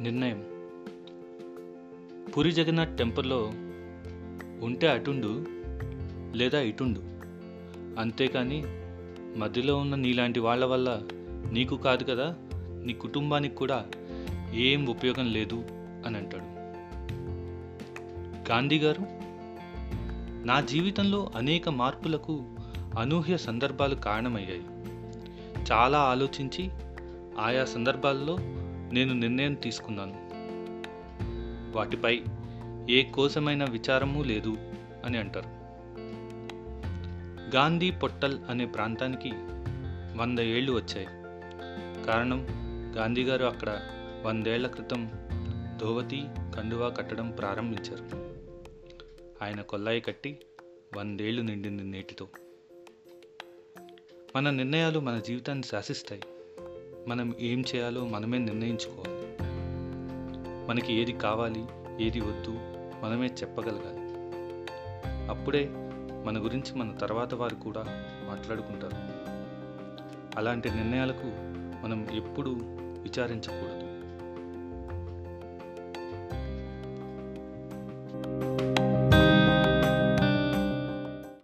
నిర్ణయం. పూరి జగన్నాథ్ టెంపుల్లో ఉంటే అటుండు లేదా ఇటుండు. అంతేకాని మధ్యలో ఉన్న నీలాంటి వాళ్ళ వల్ల నీకు కాదు కదా నీ కుటుంబానికి కూడా ఏం ఉపయోగం లేదు అని అంటాడు. గాంధీ గారు నా జీవితంలో అనేక మార్పులకు అనూహ్య సందర్భాలు కారణమయ్యాయి. చాలా ఆలోచించి ఆయా సందర్భాల్లో నేను నిర్ణయం తీసుకున్నాను. వాటిపై ఏ కోసమైన విచారము లేదు అని అంటారు. గాంధీ పొట్టల్ అనే ప్రాంతానికి వంద ఏళ్ళు వచ్చాయి. కారణం గాంధీ గారు అక్కడ వందేళ్ళ క్రితం ధోవతి కండువా కట్టడం ప్రారంభించారు. ఆయన కొల్లాయి కట్టి వందేళ్ళు నిండింది నేటితో. మన నిర్ణయాలు మన జీవితాన్ని శాసిస్తాయి. మనం ఏం చేయాలో మనమే నిర్ణయించుకోవాలి. మనకి ఏది కావాలి ఏది వద్దు మనమే చెప్పగలగాలి. అప్పుడే మన గురించి మన తర్వాత వారు కూడా మాట్లాడుకుంటారు. అలాంటి నిర్ణయాలకు మనం ఎప్పుడూ విచారించకూడదు.